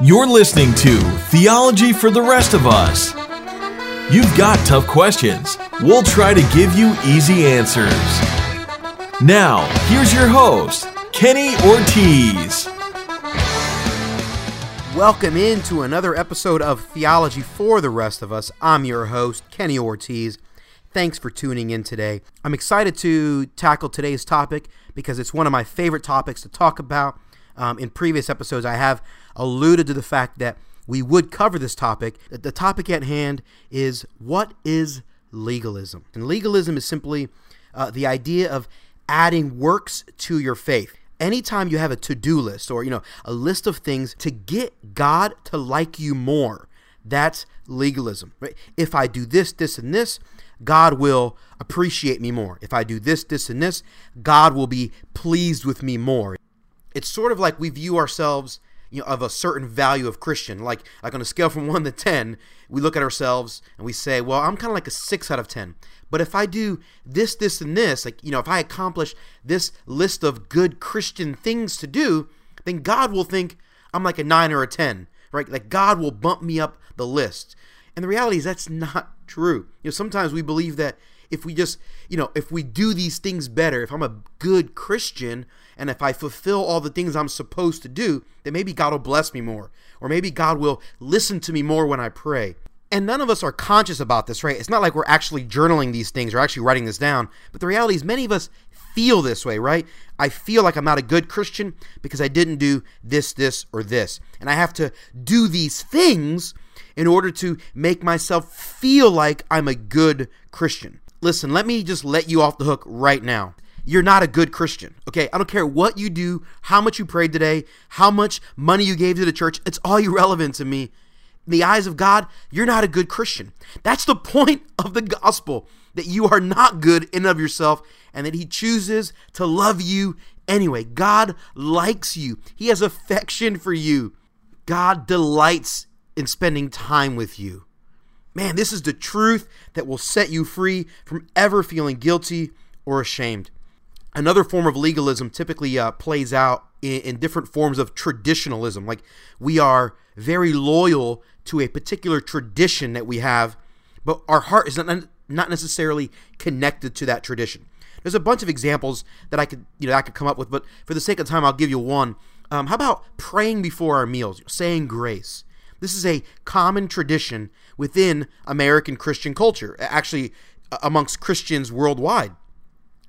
You're listening to Theology for the Rest of Us. You've got tough questions. We'll try to give you easy answers. Now, here's your host, Kenny Ortiz. Welcome into another episode of Theology for the Rest of Us. I'm your host, Kenny Ortiz. Thanks for tuning in today. I'm excited to tackle today's topic because it's one of my favorite topics to talk about. Um, in previous episodes, I have alluded to the fact that we would cover this topic. The topic at hand is what is legalism? And legalism is simply uh, the idea of adding works to your faith. Anytime you have a to-do list or you know a list of things to get God to like you more, that's legalism. Right? If I do this, this, and this, God will appreciate me more. If I do this, this, and this, God will be pleased with me more. It's sort of like we view ourselves you know, of a certain value of Christian. Like like on a scale from one to ten, we look at ourselves and we say, well, I'm kind of like a six out of ten. But if I do this, this, and this, like you know, if I accomplish this list of good Christian things to do, then God will think I'm like a nine or a ten, right? Like God will bump me up the list. And the reality is that's not true. You know, sometimes we believe that if we just, you know, if we do these things better, if I'm a good Christian and if I fulfill all the things I'm supposed to do, then maybe God will bless me more. Or maybe God will listen to me more when I pray. And none of us are conscious about this, right? It's not like we're actually journaling these things or actually writing this down. But the reality is, many of us feel this way, right? I feel like I'm not a good Christian because I didn't do this, this, or this. And I have to do these things in order to make myself feel like I'm a good Christian. Listen, let me just let you off the hook right now. You're not a good Christian, okay? I don't care what you do, how much you prayed today, how much money you gave to the church. It's all irrelevant to me. In the eyes of God, you're not a good Christian. That's the point of the gospel that you are not good in of yourself and that He chooses to love you anyway. God likes you, He has affection for you. God delights in spending time with you. Man, this is the truth that will set you free from ever feeling guilty or ashamed. Another form of legalism typically uh, plays out in, in different forms of traditionalism. Like we are very loyal to a particular tradition that we have, but our heart is not, not necessarily connected to that tradition. There's a bunch of examples that I could, you know, I could come up with, but for the sake of time, I'll give you one. Um, how about praying before our meals, saying grace? This is a common tradition within American Christian culture, actually amongst Christians worldwide.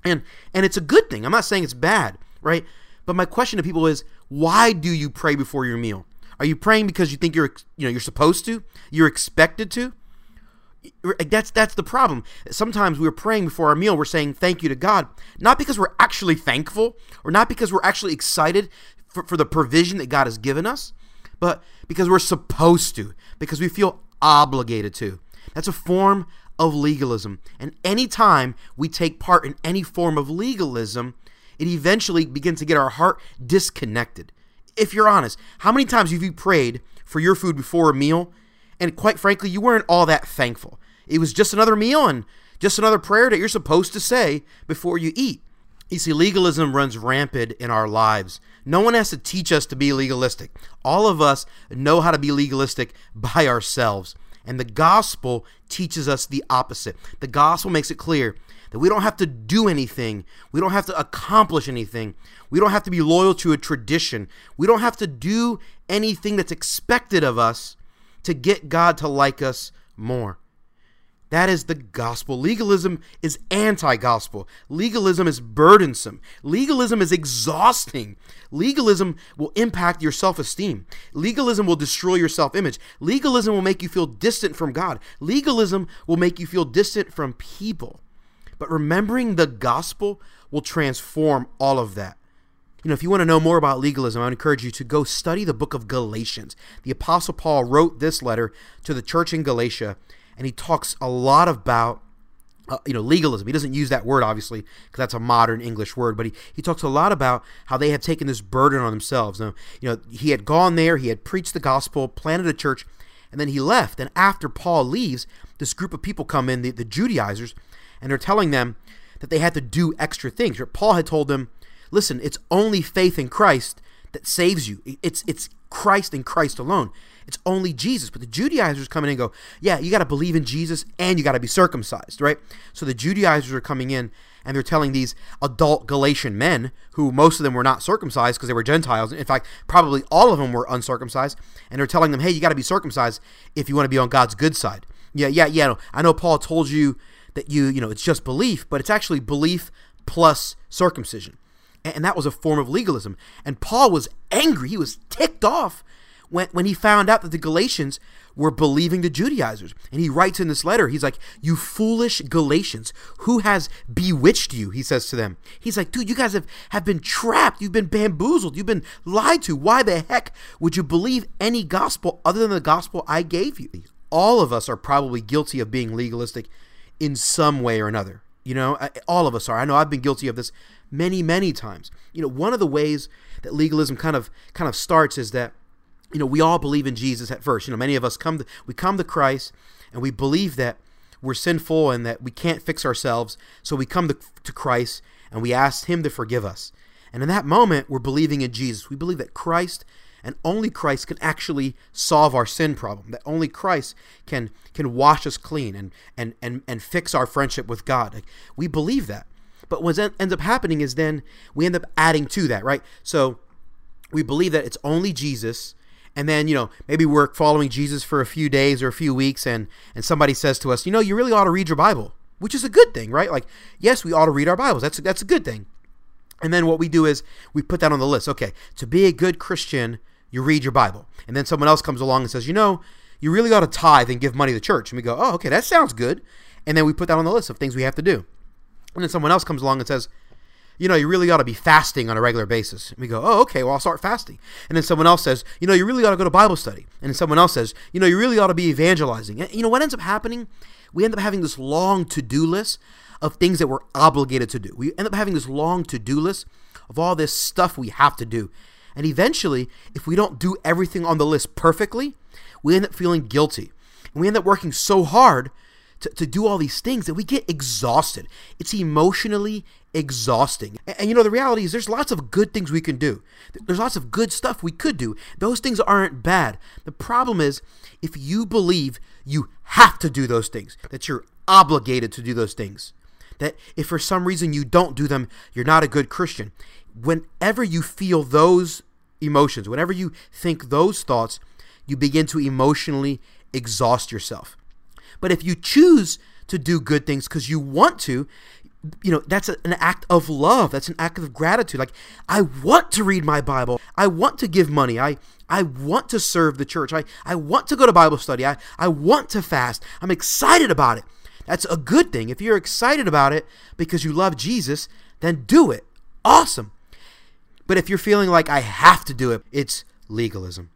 And and it's a good thing. I'm not saying it's bad, right? But my question to people is why do you pray before your meal? Are you praying because you think you're you know you're supposed to? You're expected to? That's that's the problem. Sometimes we're praying before our meal, we're saying thank you to God, not because we're actually thankful or not because we're actually excited for, for the provision that God has given us, but because we're supposed to, because we feel obligated to. That's a form of legalism. And anytime we take part in any form of legalism, it eventually begins to get our heart disconnected. If you're honest, how many times have you prayed for your food before a meal and quite frankly, you weren't all that thankful? It was just another meal and just another prayer that you're supposed to say before you eat. You see, legalism runs rampant in our lives. No one has to teach us to be legalistic. All of us know how to be legalistic by ourselves. And the gospel teaches us the opposite. The gospel makes it clear that we don't have to do anything, we don't have to accomplish anything, we don't have to be loyal to a tradition, we don't have to do anything that's expected of us to get God to like us more. That is the gospel. Legalism is anti gospel. Legalism is burdensome. Legalism is exhausting. Legalism will impact your self esteem. Legalism will destroy your self image. Legalism will make you feel distant from God. Legalism will make you feel distant from people. But remembering the gospel will transform all of that. You know, if you want to know more about legalism, I would encourage you to go study the book of Galatians. The Apostle Paul wrote this letter to the church in Galatia and he talks a lot about uh, you know legalism. He doesn't use that word obviously because that's a modern english word but he, he talks a lot about how they have taken this burden on themselves. Now you know he had gone there he had preached the gospel planted a church and then he left. And after paul leaves this group of people come in the, the judaizers and they're telling them that they had to do extra things. Paul had told them listen it's only faith in christ that saves you. It's it's Christ and Christ alone. It's only Jesus. But the Judaizers come in and go, yeah, you got to believe in Jesus and you got to be circumcised, right? So the Judaizers are coming in and they're telling these adult Galatian men, who most of them were not circumcised because they were Gentiles. In fact, probably all of them were uncircumcised. And they're telling them, hey, you got to be circumcised if you want to be on God's good side. Yeah, yeah, yeah. I know Paul told you that you, you know, it's just belief, but it's actually belief plus circumcision. And that was a form of legalism. And Paul was angry. He was ticked off when, when he found out that the Galatians were believing the Judaizers. And he writes in this letter, he's like, You foolish Galatians, who has bewitched you? He says to them. He's like, Dude, you guys have, have been trapped. You've been bamboozled. You've been lied to. Why the heck would you believe any gospel other than the gospel I gave you? All of us are probably guilty of being legalistic in some way or another. You know, all of us are. I know I've been guilty of this many, many times. You know, one of the ways that legalism kind of kind of starts is that you know, we all believe in Jesus at first. You know, many of us come to, we come to Christ and we believe that we're sinful and that we can't fix ourselves. So we come to, to Christ and we ask him to forgive us. And in that moment, we're believing in Jesus. We believe that Christ and only Christ can actually solve our sin problem. That only Christ can can wash us clean and and and, and fix our friendship with God. Like, we believe that. But what ends up happening is then we end up adding to that, right? So we believe that it's only Jesus and then you know maybe we're following jesus for a few days or a few weeks and and somebody says to us you know you really ought to read your bible which is a good thing right like yes we ought to read our bibles that's that's a good thing and then what we do is we put that on the list okay to be a good christian you read your bible and then someone else comes along and says you know you really ought to tithe and give money to the church and we go oh okay that sounds good and then we put that on the list of things we have to do and then someone else comes along and says you know, you really ought to be fasting on a regular basis. And we go, oh, okay, well, I'll start fasting. And then someone else says, you know, you really ought to go to Bible study. And then someone else says, you know, you really ought to be evangelizing. And you know, what ends up happening? We end up having this long to do list of things that we're obligated to do. We end up having this long to do list of all this stuff we have to do. And eventually, if we don't do everything on the list perfectly, we end up feeling guilty. And we end up working so hard to, to do all these things that we get exhausted. It's emotionally exhausting. And, and, you know, the reality is there's lots of good things we can do. There's lots of good stuff we could do. Those things aren't bad. The problem is if you believe you have to do those things, that you're obligated to do those things, that if for some reason you don't do them, you're not a good Christian. Whenever you feel those emotions, whenever you think those thoughts, you begin to emotionally exhaust yourself. But if you choose to do good things because you want to, you know, that's an act of love. That's an act of gratitude. Like, I want to read my Bible. I want to give money. I, I want to serve the church. I, I want to go to Bible study. I, I want to fast. I'm excited about it. That's a good thing. If you're excited about it because you love Jesus, then do it. Awesome. But if you're feeling like I have to do it, it's legalism.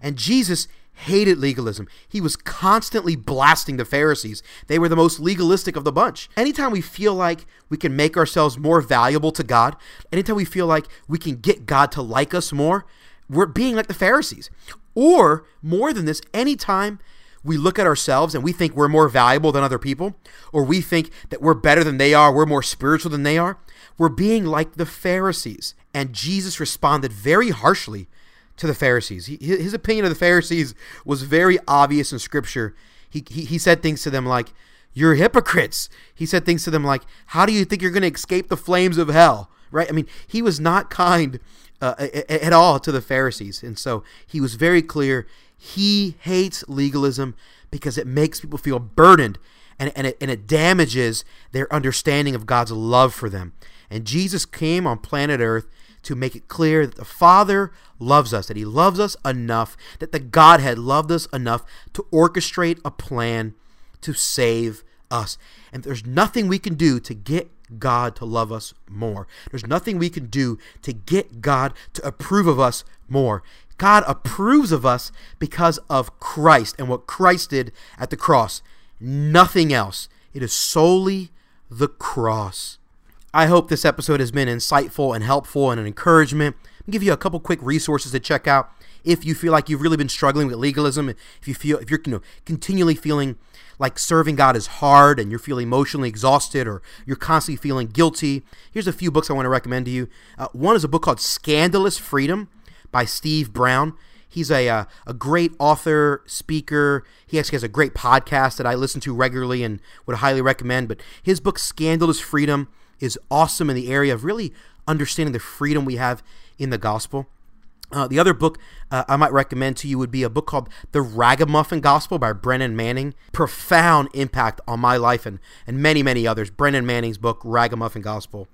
And Jesus, hated legalism. He was constantly blasting the Pharisees. They were the most legalistic of the bunch. Anytime we feel like we can make ourselves more valuable to God, anytime we feel like we can get God to like us more, we're being like the Pharisees. Or more than this, anytime we look at ourselves and we think we're more valuable than other people, or we think that we're better than they are, we're more spiritual than they are, we're being like the Pharisees. And Jesus responded very harshly to the Pharisees. He, his opinion of the Pharisees was very obvious in Scripture. He, he, he said things to them like, You're hypocrites. He said things to them like, How do you think you're going to escape the flames of hell? Right? I mean, he was not kind uh, at all to the Pharisees. And so he was very clear. He hates legalism because it makes people feel burdened and, and, it, and it damages their understanding of God's love for them. And Jesus came on planet Earth to make it clear that the Father loves us, that He loves us enough, that the Godhead loved us enough to orchestrate a plan to save us. And there's nothing we can do to get God to love us more. There's nothing we can do to get God to approve of us more. God approves of us because of Christ and what Christ did at the cross. Nothing else. It is solely the cross. I hope this episode has been insightful and helpful and an encouragement. I'll give you a couple quick resources to check out if you feel like you've really been struggling with legalism. If you feel if you're you know continually feeling like serving God is hard and you're feeling emotionally exhausted or you're constantly feeling guilty, here's a few books I want to recommend to you. Uh, one is a book called Scandalous Freedom by Steve Brown. He's a, uh, a great author, speaker. He actually has a great podcast that I listen to regularly and would highly recommend. But his book, Scandalous Freedom, is awesome in the area of really understanding the freedom we have in the gospel. Uh, the other book uh, I might recommend to you would be a book called The Ragamuffin Gospel by Brennan Manning. Profound impact on my life and, and many, many others. Brennan Manning's book, Ragamuffin Gospel.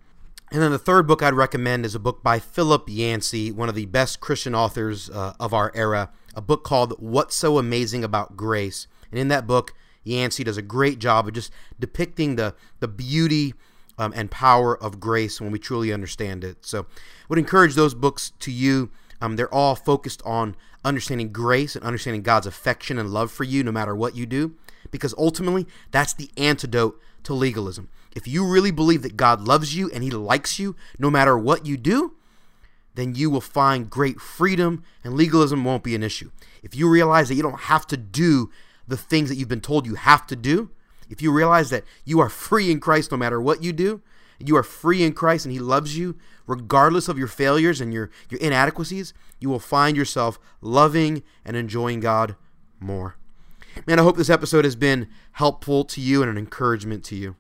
And then the third book I'd recommend is a book by Philip Yancey, one of the best Christian authors uh, of our era, a book called What's So Amazing About Grace. And in that book, Yancey does a great job of just depicting the, the beauty um, and power of grace when we truly understand it. So I would encourage those books to you. Um, they're all focused on understanding grace and understanding God's affection and love for you no matter what you do, because ultimately that's the antidote to legalism. If you really believe that God loves you and He likes you no matter what you do, then you will find great freedom and legalism won't be an issue. If you realize that you don't have to do the things that you've been told you have to do, if you realize that you are free in Christ no matter what you do, you are free in Christ and He loves you regardless of your failures and your, your inadequacies, you will find yourself loving and enjoying God more. Man, I hope this episode has been helpful to you and an encouragement to you.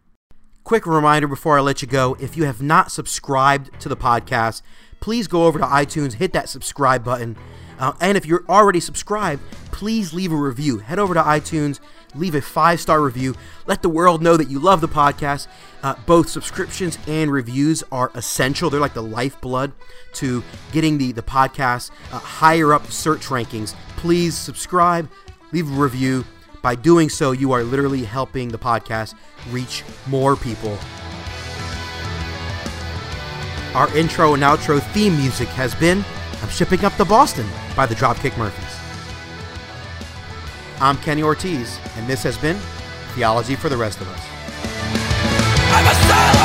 Quick reminder before I let you go if you have not subscribed to the podcast, please go over to iTunes, hit that subscribe button. Uh, and if you're already subscribed, please leave a review. Head over to iTunes, leave a five star review. Let the world know that you love the podcast. Uh, both subscriptions and reviews are essential. They're like the lifeblood to getting the, the podcast uh, higher up search rankings. Please subscribe, leave a review. By doing so, you are literally helping the podcast reach more people. Our intro and outro theme music has been I'm Shipping Up to Boston by the Dropkick Murphys. I'm Kenny Ortiz, and this has been Theology for the Rest of Us.